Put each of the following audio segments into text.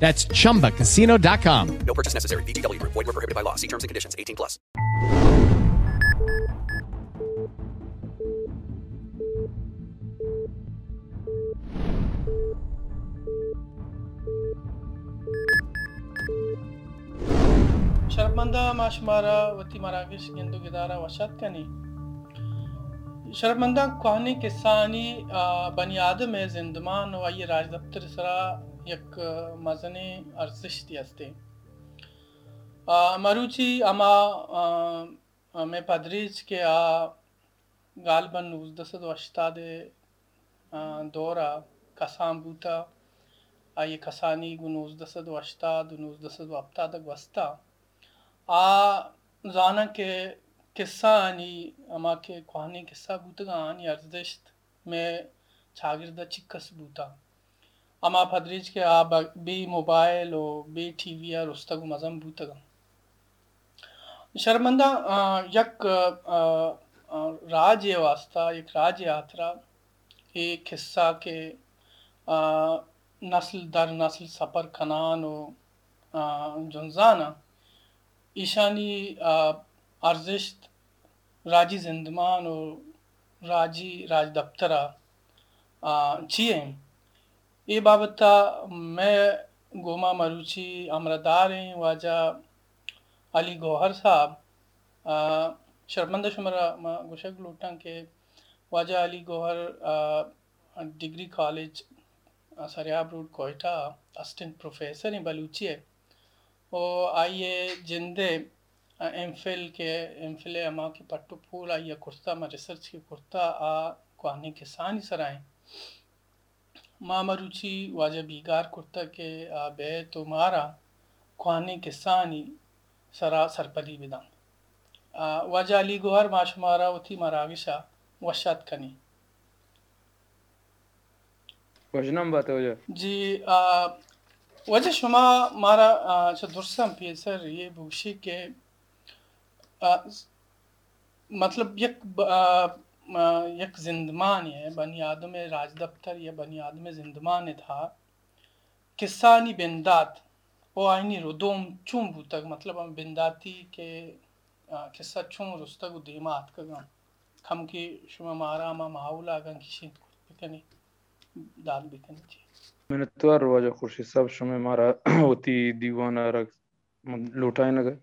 That's ChumbaCasino.com. No purchase necessary. BGW. Void were prohibited by law. See terms and conditions. 18 plus. શરમંદા માછમારા વતી મારા આગળ ગેંદુ ગિદારા વશત કની શરમંદા કહાની કિસ્સાની બની આદમ એ यक मजने अर्जिश असते। मरुची अमा में पदरीज के आ, गालबन उजदसद वश्ताद दौरा कसाम बूता आ, ये कसानी गुनूजदसद वश्ताद उनूजदसद वफ्ताद वस्ता। आ, जाना के किस्सा आनी, अमा के कहानी किस्सा बूतगा आनी अर्जिश्त में छागिरदा चिक्कस बूता। बी मोबाइल और बी टीवी और उस्तगु मजम बूतगा शर्मंदा यक राज्य वास्ता, एक राज्य यात्रा, एक हिस्सा के नस्ल, दर नस्ल, सफ़र, कनान और जुनजाना, ईशानी अर्जिश्त, राज़ी जिंदमान और राज़ी राज दफ्तरा छिए बाबता मैं गोमा मरुची, अमरदार हैं वाजा अली गौहर साहब शर्मंदा शुमरा गुशक लूटा के वाजा Ali Gohar degree college Sariab road Quetta, assistant professor हैं, बलूची है। और आइए जिंदे एम फिल के, एम फिल अमा के पट्टू फूल आइए कुर्ता, में रिसर्च के कुर्ता, आ कहानी के सानी सराएँ माँ मरुचि वाजा बीगार कुर्ता के आ बे तो मारा कहानी के सानी सरा सरपली बिदा वाजा अली गोहर माशमारा उथी मरागिशा वशात कनी। वजनम बात हो जी वजह शुमा मारा दुरसम पेसर ये बुशी के आ, मतलब यक यक जिंदमान है, बनी आदम राज दफ्तर, या बनी आदम जिंदमान था। किस्सानी बिंदात ओ आईनी रुदोम चूम बूतक मतलब हम बिंदाती के किस्सा चूम रुस्तक दीमात का खम की शुमा मारा, मा माउला गन किसी बिकनी दाल बिकनी चाहिए मैंने तो रोजा खुशी सब शुमे मारा, होती दीवाना रख लुटाए नगा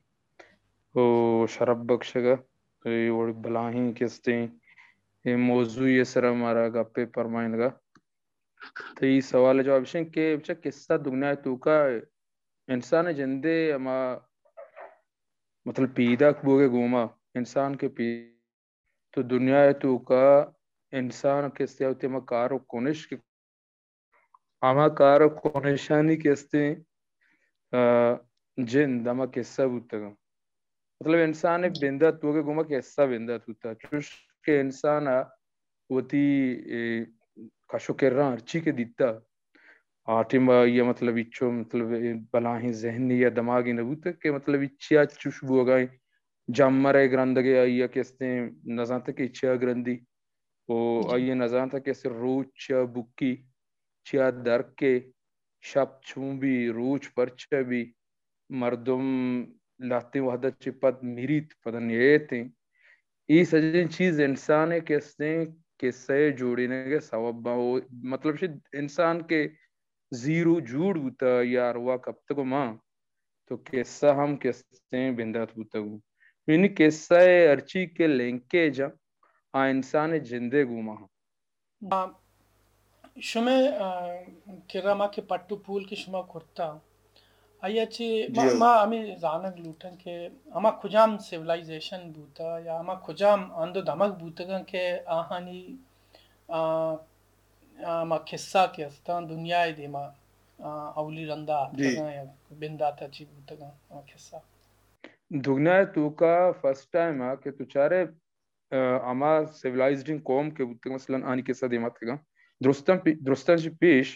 ओ शरब बख्शगा ये वो बलाही किस्ते ये मौजू, ये सर हमारा गप्पे परमाइनगा तो ये सवाल जवाब के, बच्चा, किस्सा दुनिया तू का इंसान जिंदे अमा मतलब पीदा बोगे घूमा, इंसान के पी तो दुनिया तू का इंसान किस्ते होते मा कार कोनिश के ama cara koneshani keste जिंद अमा किस्सा बुतगा मतलब इंसान बिंदा तो के गुमा किस्सा बिंदा तुता चुश। के इंसान वती कशो के रहा अर्ची के दिता आटिम ये मतलब इच्छो मतलब बलाही जहनी या दिमागी नबूत के मतलब इच्छा चुश बुगाई जमरे ग्रंदगे आइया किस्ते नजात के इच्छा ग्रंदी ओ आइए नजात के से रोच बुक्की chia darke shab chumbi ruch parchabi mardum लाते वहदत चिपत मिरित पदन ये थे ये सजिन चीज़ इंसान है किसने किससे जोड़ने के सबब मतलब इंसान के ज़ीरो जूड़ होता यार हुआ कब तक माँ तो कैसा हम कैसे बिंदात बुतगु यानी कैसा है अर्ची के लिंकेज आ इंसान जिंदे गुमा शुमे किरामा के पट्टू पूल की शुमा कुर्ता मा जी मा आमी जानक लूटन के आमा खुजाम सिविलाइजेशन बूता या आमा खुजाम आंदो धमक बूतगन के आहानी आ, आमा किस्सा के अस्ता दुनिया देमा आ, अवली रंदा या बिंदा तची बूतगन आ किस्सा दुगना तुका फ़र्स्ट टाइम आ कि तुचारे अमा सिविलाइज्ड कौम के बुतग मसलन आनी किस्सा देमत का दुरुस्तन दुरुस्तन जी पेश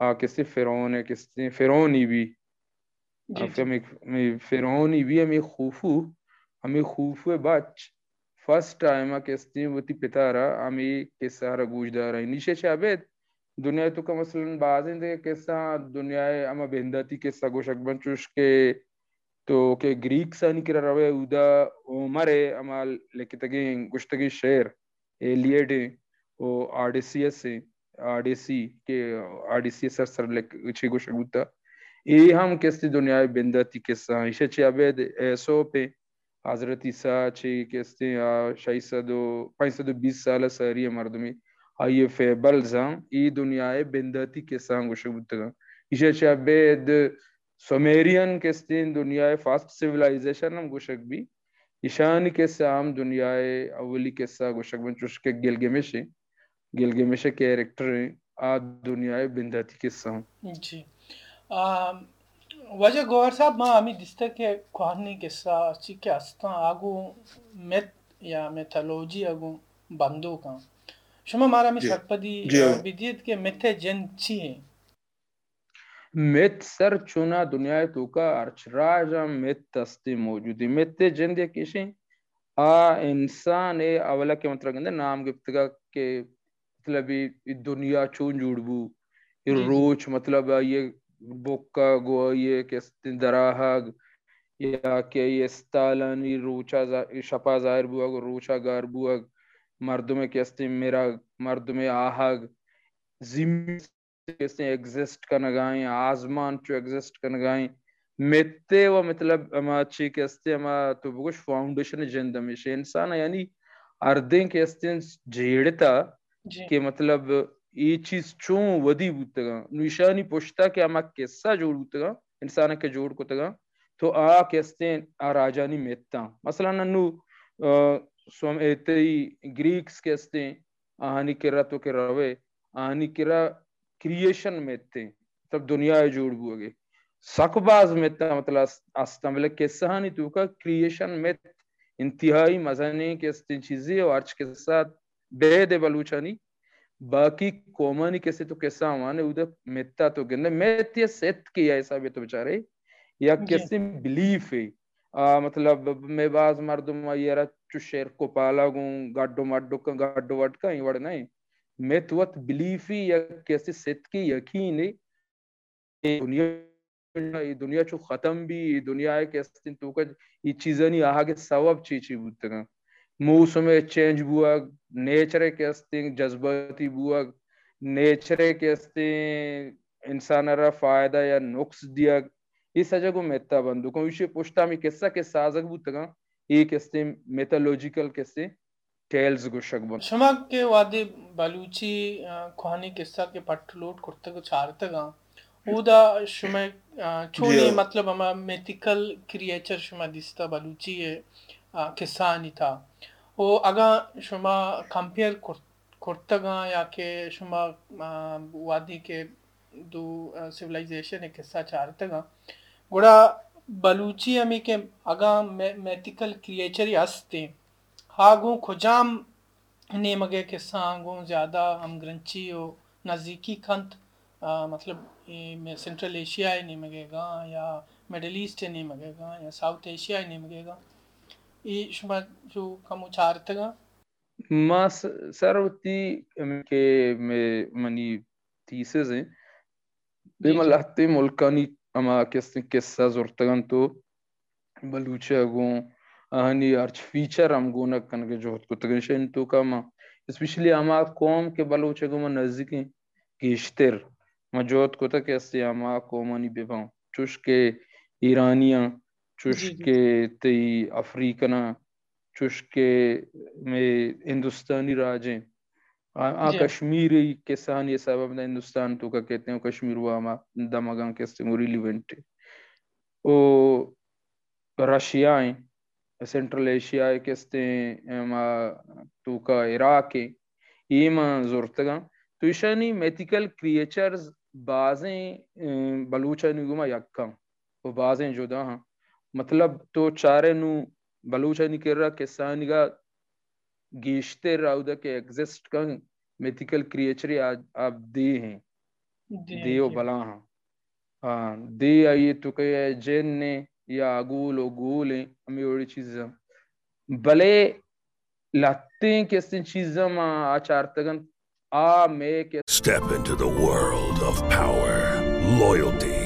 आ किस्से फिरौन है किस्से फिरौनी भी हमें हमें फिरौनी भी हमें खूफू हमें खूफू बच फ़र्स्ट टाइम आ किस्से वती पितारा हमें किस्सा गूजदार है नीचे चाबेद दुनिया तो का मसलन बाजें दे किस्सा दुनिया अमा बेंदाती किस्सा गोशक बंचुश के तो के ग्रीक सन किरा रवे उदा उमरे अमाल लेकितगी गुश्तगी शेर एलियड ओ आरडीसीएस से आरडीसी के आरडीसीएस सर लेक छी गुशगुता ए हम किस्ती दुनिया बिंदती किस्सा इशे ची अबेद ऐसो पे हज़रत ईसा ची किस्ती शाइसदो पाइसदो बीस साल सरी मर्दमी आइए फेबल जां ई दुनिया बिंदती किस्सा गुशगुता इशे ची अबेद सुमेरियन के स्तीन दुनिया फास्ट सिविलाइजेशन हम गुशक भी। ईशान के साम दुनिया अवली के सा गुशक बन चुश के गिलगेमिश गिलगेमिश कैरेक्टर आ दुनिया बिंदाती के साम जी। वजह गौर साहब माँ आमी दिसता के कहानी किस्सा अच्छी के अस्ता आगु मेथ या मेथोलॉजी आगु बंदू का? शुमा मारा मी सकपदी विदित के मेथे जन ची है। मेथ सर चुना दुनिया तो का अर्चराजा मेथ तस्ती मौजूदी मेथ जिंदे किसी आ इंसान ए अवला के मतलब नाम गिफ्तगा के मतलब दुनिया चून जुड़बू रोच मतलब ये बोका गो ये दराहग या के ये स्तालन ये रोचा जा- ये शपा ज़ाहिर बुआ गो रोचा गार बुआ मर्द में अस्ति मेरा मर्दुमे आहग। जिम कैसे एग्जिस्ट करना गाएँ आसमान चो एग्जिस्ट करना गाएँ। मेते व मतलब अमा अच्छी के अस्ते अमा तो बुकुश फाउंडेशन जिंद में शे इंसान यानी अर्धे के अस्ते जेड़ता जी। के मतलब ये चीज़ चो वदी बुतगा निशानी पुछता के अमा कैसा जोड़ बुतगा इंसान के जोड़ को तगा। तो आ कैसे आ राजानी मेत्ता मसला नन्नु स्वम एते ग्रीक्स कैसे आहानी किरा तो के रवे आहानी किरा क्रिएशन में थे तब दुनिया जोड़ बुगे सकबाज में था मतलब आस्ता मतलब नहीं तू का क्रिएशन में इंतहाई मजाने के चीज़ें और अर्च के साथ बलूचानी बाकी कॉमन कैसे तो कैसा माने उधर मेत्ता तो गंदे मेत ये सेट किया ऐसा भी तो बेचारे या कैसे बिलीफ है आ, मतलब मैं बाज मर्दुम यारा चु शेर को पाला गूं गाडो माडो का गाडो वट का वड़ नहीं। मैं तुवत बिलीफ ही या कैसे सेट की यकीन है ये दुनिया ये दुनिया चो खत्म भी ये दुनिया है कैसे तो का ये चीज़ें नहीं आगे सवब चीची बुतगा ಮೂಸಮೇಚೇಂಜ್ ಬುವಾಗ ನೇಚರೇ ಕೆಸ್ತಿ ಜಜ್ಬಾತಿ ಬುವಾಗ ನೇಚರೇ ಕೆಸ್ತಿ ಇನ್ಸಾನರ ಫಾಯ್ದಾ ಯಾ ನುಕ್ಸ್ ದಿಯಾಗ ಈ ಸಜಗು ಮೆತ್ತ ಬಂದು ವಿಷಯ ಪುಷ್ಟಾಮಿ ಕೆಸ್ಸ ಕೆಸ್ಸ ಆಜಗ್ ಬುತ್ತಗ ಈ ಕೆಸ್ತಿ ಮೆಥಾಲೋಜಿಕಲ್ ಕೆಸ್ತಿ टेल्स गुशक बन शमक के वादे बालूची कहानी किस्सा के पट लोड कुर्ते को चारते गा उदा शुमे छोनी मतलब हम मेथिकल क्रिएचर शुमा दिसता बालूची है किस्सानि वो अगर शुमा कंपेयर कुर्तगा या के शुमा वादी के दो सिविलाइजेशन एक किस्सा चारतगा गुड़ा बलूची अमी के अगा मे, मेथिकल क्रिएचर ही हस्ते हागू खुजाम ने मगे किस्सा आगू ज़्यादा हम ग्रंची हो नज़दीकी खंत आ, मतलब सेंट्रल एशिया ही नहीं मगेगा या मिडल ईस्ट ही नहीं मगेगा या साउथ एशिया ही नहीं मगेगा। i suma su kamu chartaga mas sarvati ke me mani thesis hain bemal ahte mulkani ama kes kessa zurtaganto baluchagon ahani arch feature am gona kange jo kutganishin to kama especially ama kom ke baluchagon nazdike gishter majot kutak asti ama komani bebam chushke iraniya chush ke अफ्रीकना afrikana में हिंदुस्तानी raje आ कश्मीरी किसान ये सब अपना हिंदुस्तान तो का कहते हैं कश्मीर हुआ हमा दमागा हैं। रिलीवेंट ओ रशिया है सेंट्रल एशिया है हैं तो का इराक है ये माँ जोरतगा तो ईशानी मेथिकल क्रिएचर्स बाजें बलूचा निगुमा यक्का वो बाजें जुदा हाँ मतलब तो चारे नु बलूचा निकरा किसान का गिश्ते राउदा के एग्जिस्ट kan mythical creature आप दे हैं। देव बला हाँ। हाँ दे आइए तो कहे जैन ने या अगूल और गूल है हमें बड़ी चीज़ भले लाते हैं कैसे चीज़ आचार तगन आ मैं के Step into the world of power, loyalty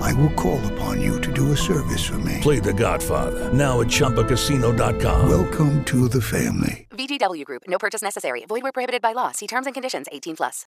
I will call upon you to do a service for me. Play the Godfather. Now at Chumpacasino.com. Welcome to the family. VGW Group. No purchase necessary. Void where prohibited by law. See terms and conditions 18 plus.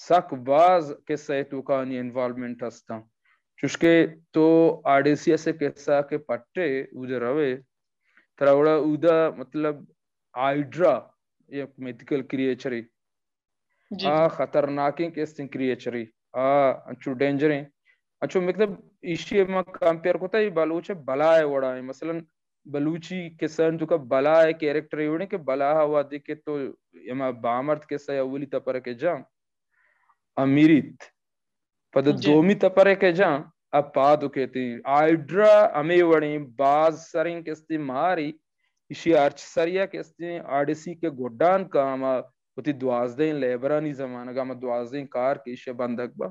सक बाज के सैतु का involvement हस्ता चुस्के तो आडेसिया से कैसा के पट्टे उधर रवे तरवड़ा उदा मतलब आइड्रा ये मिथिकल क्रिएचर आ खतरनाक केस्टिंग क्रिएचर आ अंचु डेंजर है अच्छो मतलब इशी में कंपेयर कोता ये बलूच बला है वड़ा है मसलन बलूची के सन तुका बला है कैरेक्टर योने के बला हवा देखे तो यमा बामर्थ के सय अवली तपर के जा अमीरित पद दोमी तपर के जा अब पादु कहती आइड्रा अमे वणी बाज सरिंग केस्ती मारी इशी आर्च सरिया केस्ती आडिसी के गोडान का अमा उती द्वाजदें लेबरानी जमाना का अमा द्वाजदें कार के इशे बंधक बा।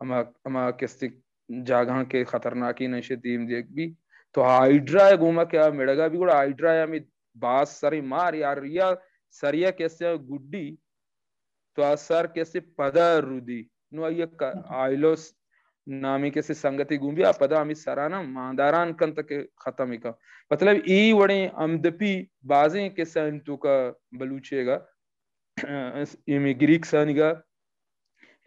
अमा अमा केस्ती जागा के खतरनाकी नशे दीम देख भी। तो हाइड्रा है घूमा क्या मेड़गा भी కూడా हाइड्रा है मी बास सरी मार यार रिया सरिया कैसे गुड्डी तो आ सर कैसे पदा रुदी? नो आइए आइलोस नामी कैसे संगति गुंबी? पदा अमी सराना मांदारान कन तक खत्म का। मतलब ई वड़े अमदपी बाजे के संतु का बलूचेगा। इमी ग्रीक सनिगा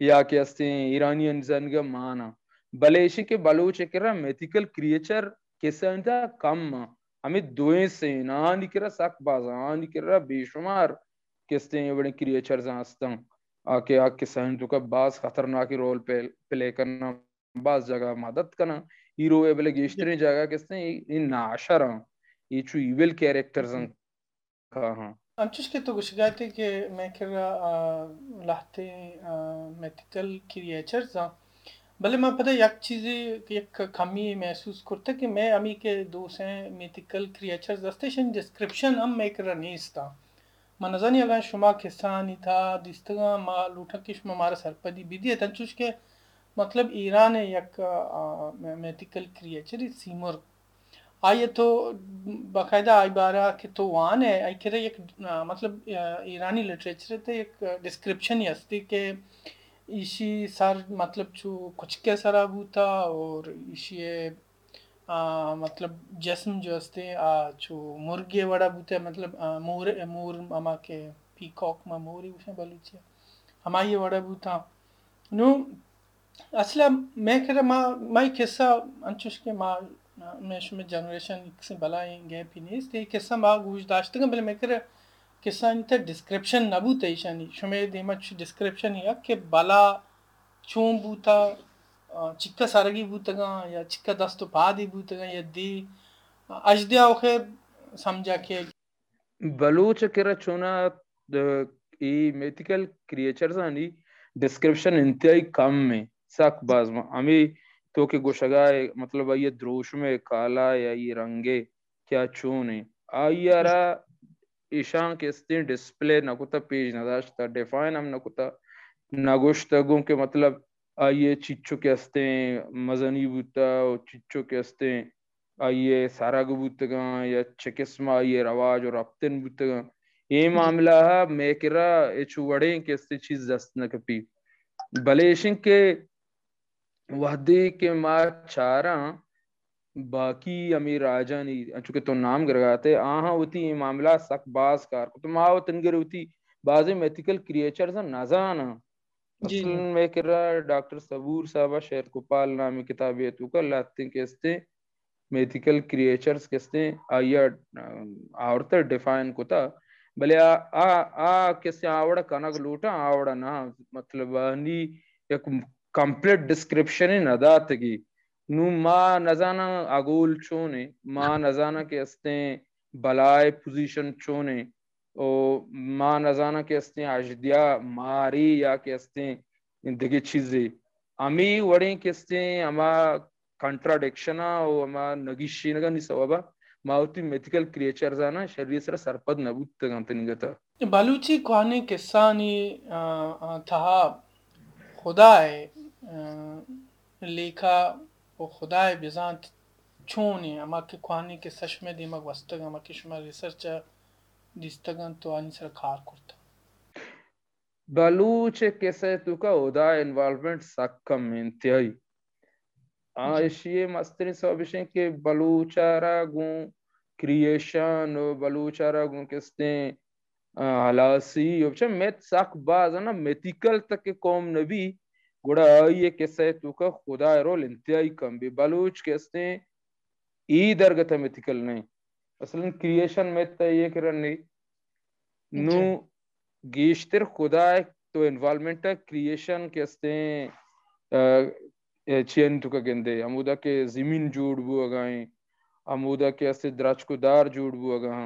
या के अस्ते ईरानियन सनिगा माना। बलेशी के बलूच के मेथिकल क्रिएचर के केसंता कम। हमें दुए से ना निकरा सक बाजा निकरा बेशुमार। किस्ते बड़े क्रिएचर्स हंसतं आके आके सहन का बास खतरनाक रोल पे प्ले करना बास जगह मदद करना। हीरो है बोले गेस्टरी जगह किस्ते इन नाशर ये चु इविल कैरेक्टर्स का हाँ Antes que tu gostaste que me queira lahte mythical creatures भले मैं पता एक चीज़, एक कमी महसूस करते कि मैं अमी के दोस्त हैं मिथिकल क्रिएचर्स दस्तेशन डिस्क्रिप्शन हम मैं कर नहीं किसानी था, दिस्तगा मा लूटा की शुमा मारा सरपदी बिदी है तंचुश के मतलब ईरान एक मिथिकल क्रिएचर सीमर। आइए तो बाकायदा आई बारा कि तो वान है, आई कह एक मतलब ईरानी लिटरेचर थे एक डिस्क्रिप्शन हस्ती के इसी सर मतलब जो कुछ के सरा बूता और इसी आ, मतलब जस्म जो असते आ जो मुर्गे वड़ा बूते मतलब आ, मोर मोर अमा के पीकॉक मा मोरी उसे बलूचिया हमारी वड़ा बूता। नु असला मैं कह रहा माई किस्सा अंचुश के माँ मैं शुमे जनरेशन से बलाई गए पिनीस ते किस्सा माँ गुज दाश्तगा बले मैं कह रहा किसानिता डिस्क्रिप्शन नबूता ईशानी शुमे देमच डिस्क्रिप्शन या के बला चूं बूता ಚಿಕ್ಕ ಸರಗಿ ಭೂತಗ ಯಾ ಚಿಕ್ಕ ದಸ್ತು ಪಾದಿ ಭೂತಗ ಯದ್ದಿ ಅಜ್ದ್ಯಾ ಒಖೆ ಸಮಜಾಕೆ ಬಲೂಚ ಕಿರ ಚುನ ಈ ಮಿಥಿಕಲ್ ಕ್ರಿಯೇಚರ್ಸ್ ಅನಿ डिस्क्रिप्शन इंतहाई कम में सख बाज अमी तो के गोशगा मतलब ये द्रोश में काला या ये रंगे क्या चूने। आयारा ईशा के स्थिति डिस्प्ले नकुता पेज नदाश्ता डिफाइन हम के मतलब आइए चिच्चो के हस्ते मजनी बूता और चिच्चो के हस्ते आइए सारा बूतगा या चिकिस्मा आइए रवाज और अप्तन बूतगा ये मामला है मेकरा चुवड़े के हस्ते चीज़ दस्त न कपी। बलेशिंग के वहदे के मा चारा बाकी अमीर राजा नहीं। चुके तो नाम गरगाते आहा होती ये मामला सक बाज कार तो माओ तनगर होती बाजे मेथिकल क्रिएचर्स नजाना डॉक्टर सबूर शेर गोपाल नामी किताब लाते मेथिकल क्रिएचर्स डिफाइन कोता, भले आ आ आवड़ कनक लूटा, आवड़ ना मतलब नी एक कंप्लीट डिस्क्रिप्शन ही नदात की। नु माँ नजाना अगोल चोने, माँ नजाना के अस्ते बलाय पोजीशन ओ माँ नजाना के अस्ते अजदिया मारी या के अस्ते दिगे चीज़ें। अमी वड़े के अस्ते अमा कंट्राडिक्शन ओ अमा नगिशी नगा निसवाबा माउती मेथिकल क्रिएचर्स आना शरीर सर सरपद नबूत गंतनिगत बलूची क्वाने किस्सानी था खुदाए लेखा वो खुदाए बिजांत चूने अमा के क्वाने के सच में दिमाग वस्तग अमा के शुमा रिसर्च दिस्तगन आनी सर खार करता बलूच कैसे का उदा इन्वॉल्वमेंट सक्कम इंतहाई आशिये मस्तरी सबशे के बलूचारा गु क्रिएशन बलूचारा गु किसते हलासी मेथिकल तक के कौम नबी गुड़ा ये खुदा रोल इंतहाई कम भी बलूच कैसे ई दरगत मेथिकल नहीं असल क्रिएशन में तो ये करन नु गेश्तर खुदा तो इन्वॉल्वमेंट क्रिएशन कैसे चेन तुका गेंदे। अमुदा के ज़मीन जोड़ बु अगाए अमुदा के अस्ते द्राचकुदार जोड़ बु अगा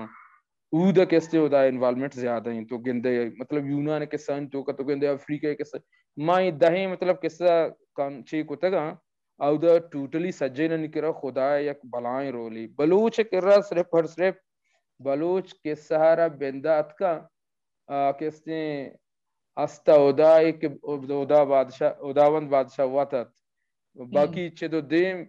ऊदा के अस्ते उदा इन्वॉल्वमेंट ज़्यादा है तो गेंदे मतलब यूनान के सन तो का तो गेंदे अफ्रीका के सन माई दहे मतलब किस्सा कान चे को तगा औदा टोटली सज्जे न निकरा खुदा एक बलाएँ रोली। बलूच किरा सिर्फ़ और सिर्फ़ बलूच के सहारा बेंदात का किसने अस्ता उदा एक उदा बादशाह उदावंत बादशाह हुआ था। बाकी इच्छे तो देम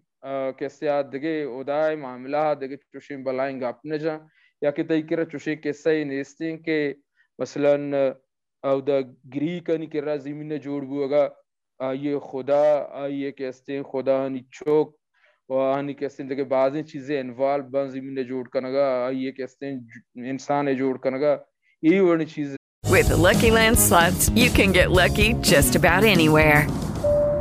कैसे दगे उदाय मामला दगे चुशी बलाएँगे अपने जा। या कि तई किरा चुशी कैसे ही नेस्ते के मसलन औदा ग्रीक नि किरा ज़मीन जोड़ बुगा ये खुदा ये कैसे खुदा निचोक वानी कैसे दगे बाज़ चीज़ें इन्वॉल्व बन ज़मीन जोड़ कनगा ये कैसे इंसान जोड़ कनगा यही वाली चीज़ With the Lucky Land slots, you can get lucky just about anywhere.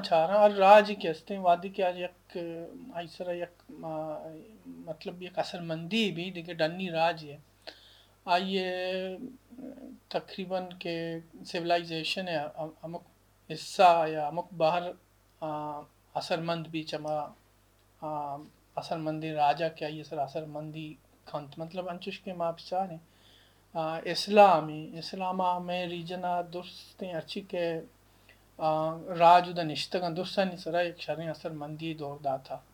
चारा और राज के हस्ते, वादी के आज एक ऐसा एक मतलब एक असरमंदी भी, देखिए, डन्नी राज है। आइए, तकरीबन के सिविलाइजेशन है अमुक हिस्सा या अमुक बाहर असरमंद भी चमा असरमंदी राजा क्या ये सर, असरमंदी खंत मतलब अंचुश के माँ ने इस्लामी, इस्लामा में रीजना दुरुस्तें अच्छी के rádio da Nishtagan Dussanisara Yakshari Asar था।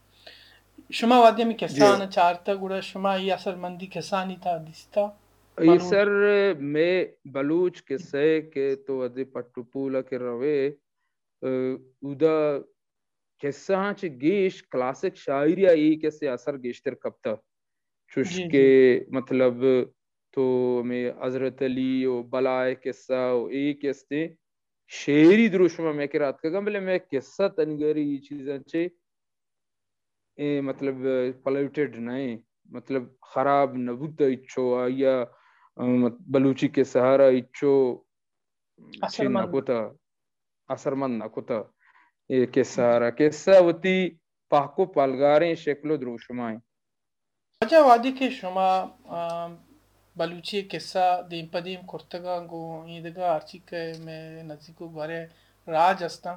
शुमा शुमावाद्य में कैसा आना चाहता गुड़ा शुमा ये असर मंदी कैसा नहीं था दिस्ता। ये सर मैं बलूच के से के तो अदि पट्टुपूला के रवे उदा कैसा च गीश क्लासिक शायरी आई कैसे असर गेश्तर कब था चुश के मतलब तो मैं हज़रत अली ओ बलाए किस्सा ओ ये किस्ते शेरी दृश्य में रात का गमले मैं किस्सा तनगरी चीज़ें चे ए मतलब पॉल्यूटेड नहीं मतलब खराब नबूत इच्छो या बलूची के सहारा इच्छो नाकुता असरमंद नाकुता ये के सहारा के सवती पाको पालगारे शक्लो द्रोशमाए अच्छा वादी के शुमा बलूची किस्सा दीम पदीम कुर्तगा गो ईदगा आर्चिक में नजीको घरे राज अस्ता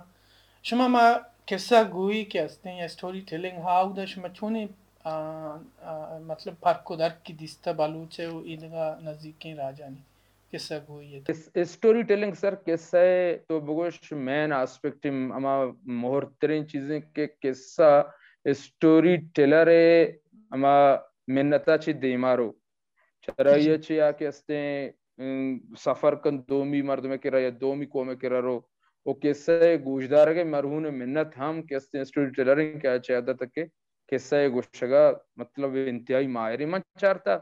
शुमा मा किस्सा गोई के हस्ते या स्टोरी टेलिंग हाउ दश मचूने मतलब फ़र्क को दर्क की दिस्ता बालूचे वो इनका नजदीकें राजानी किस्सा गोई है स्टोरी टेलिंग सर किस्सा तो बगोश मेन एस्पेक्ट अमा मोहरतरीन चीज़ें के किस्सा स्टोरी टेलर अमा मिन्नता ची देमारो दोमी मर्द में दोमी को में किरा रो, वो किस्से गोशदार के मरहून मिन्नत हम किस्से स्टोरी टेलरिंग क्या चाहता तक के किस्से गोशगा इंतहाई मायरी मन चारता,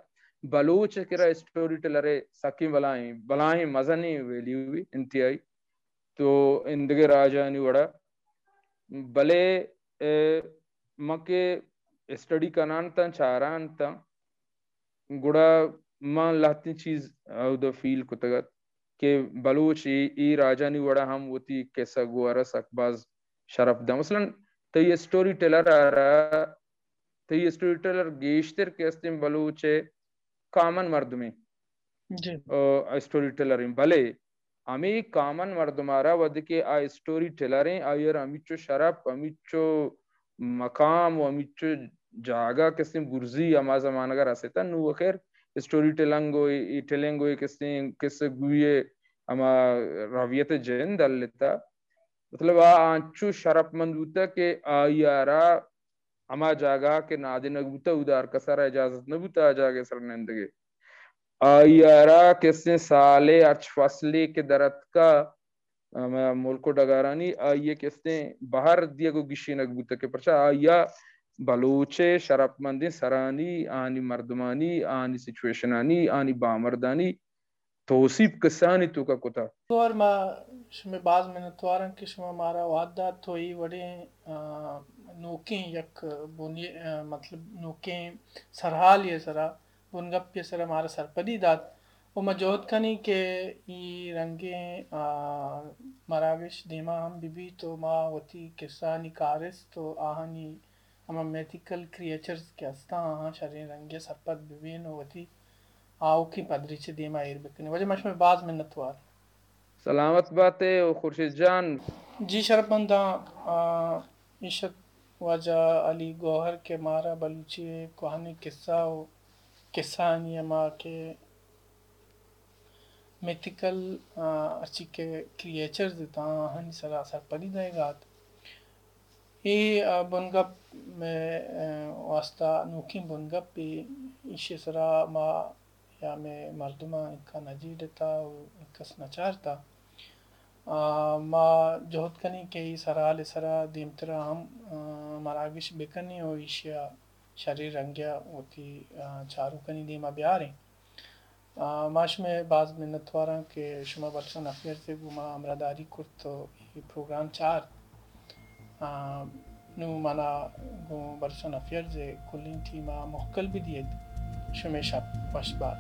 बलूच किरा स्टोरी टेलरे सकी बलाएँ बलाएँ मज़ा नहीं वेली हुई इंतहाई। तो इंदगे राजा नहीं वड़ा। भले मके स्टडी करना था चारा था गुड़ा लाती चीज़ द फील कुतगत के बलूच ई ई राजानी वड़ा हम वती कैसा गुआरस अकबाज शरफ दा। मसलन तो ये स्टोरी टेलर आ रहा तो ये स्टोरी टेलर गेश्तर के अस्तिम बलूच कामन मर्द में। स्टोरी टेलर भले हमें कामन मर्दमारा वद के आ स्टोरी टेलरें आयर अमिचो शरफ अमिचो मकाम अमिचो जागा किसी बुर्जी अमा जमाना का रसेता नु खैर स्टोरी टेलंगो ई टेलेंगो किसी किस गुए अमा रवियत जैन दल लेता। मतलब आ आंचू शरफ मंदूता के आयारा अमा जागा के नादे नगूता उदार कसरा इजाज़त नबूता जागे सरनंदगे। आयारा किसने साले अर्च फसली के दरत का मुल्को डगारानी आइए किसने, बाहर दिया को गिशी नगबूता के परचा आया बलूचे शरफमंदी सरानी आनी मर्दमानी आनी सिचुएशन आनी बामर्दानी तोसीब कसानी तो का कोता तो और मा शमे बाज में तोरन कि शमा मारा वादा तो ही बड़े नोके यक बुनी मतलब नोके सरहाल ये सरा बुनगप ये सरा मारा सरपदी दात वो मजोद कनी के ई रंगे मराविश दीमा हम बीबी तो मा वती किसानी कारिस आहानी हम मैथिकल क्रिएचर्स के हस्ता आहा शरीर रंगे सरपद बिबीन वती आओकी पदरिच दीमा इरबकनी वजह मश में बाज मिन्नतवार सलामत बात है खुर्शीद जान। जी शरपंदा इशत वजह अली गौहर के मारा बलूची कहानी किस्सा किस्सा नियमा के मिथिकल अच्छी के क्रिएचर्स देता हन सरा सरपदी देगात बुनगप में वास्ता नूखी बुनगप भी इशे सरा मा या में मर्दमा इनका नजीर था इनका नचार था। मा जोहत कनी के सराल सरा दीमतरा हम मरागिश बेकनी और ईशिया शरीर रंग्या होती चारू कनी दीमा ब्यारे। माश में बाज मिन्नतवारा के शुमा बरसन अफेयर से गुमा अमरादारी कुर तो ये प्रोग्राम चार। Numara Governor's Affairs e Colin Tima Mokkalbidiyed Shumesha Başbar.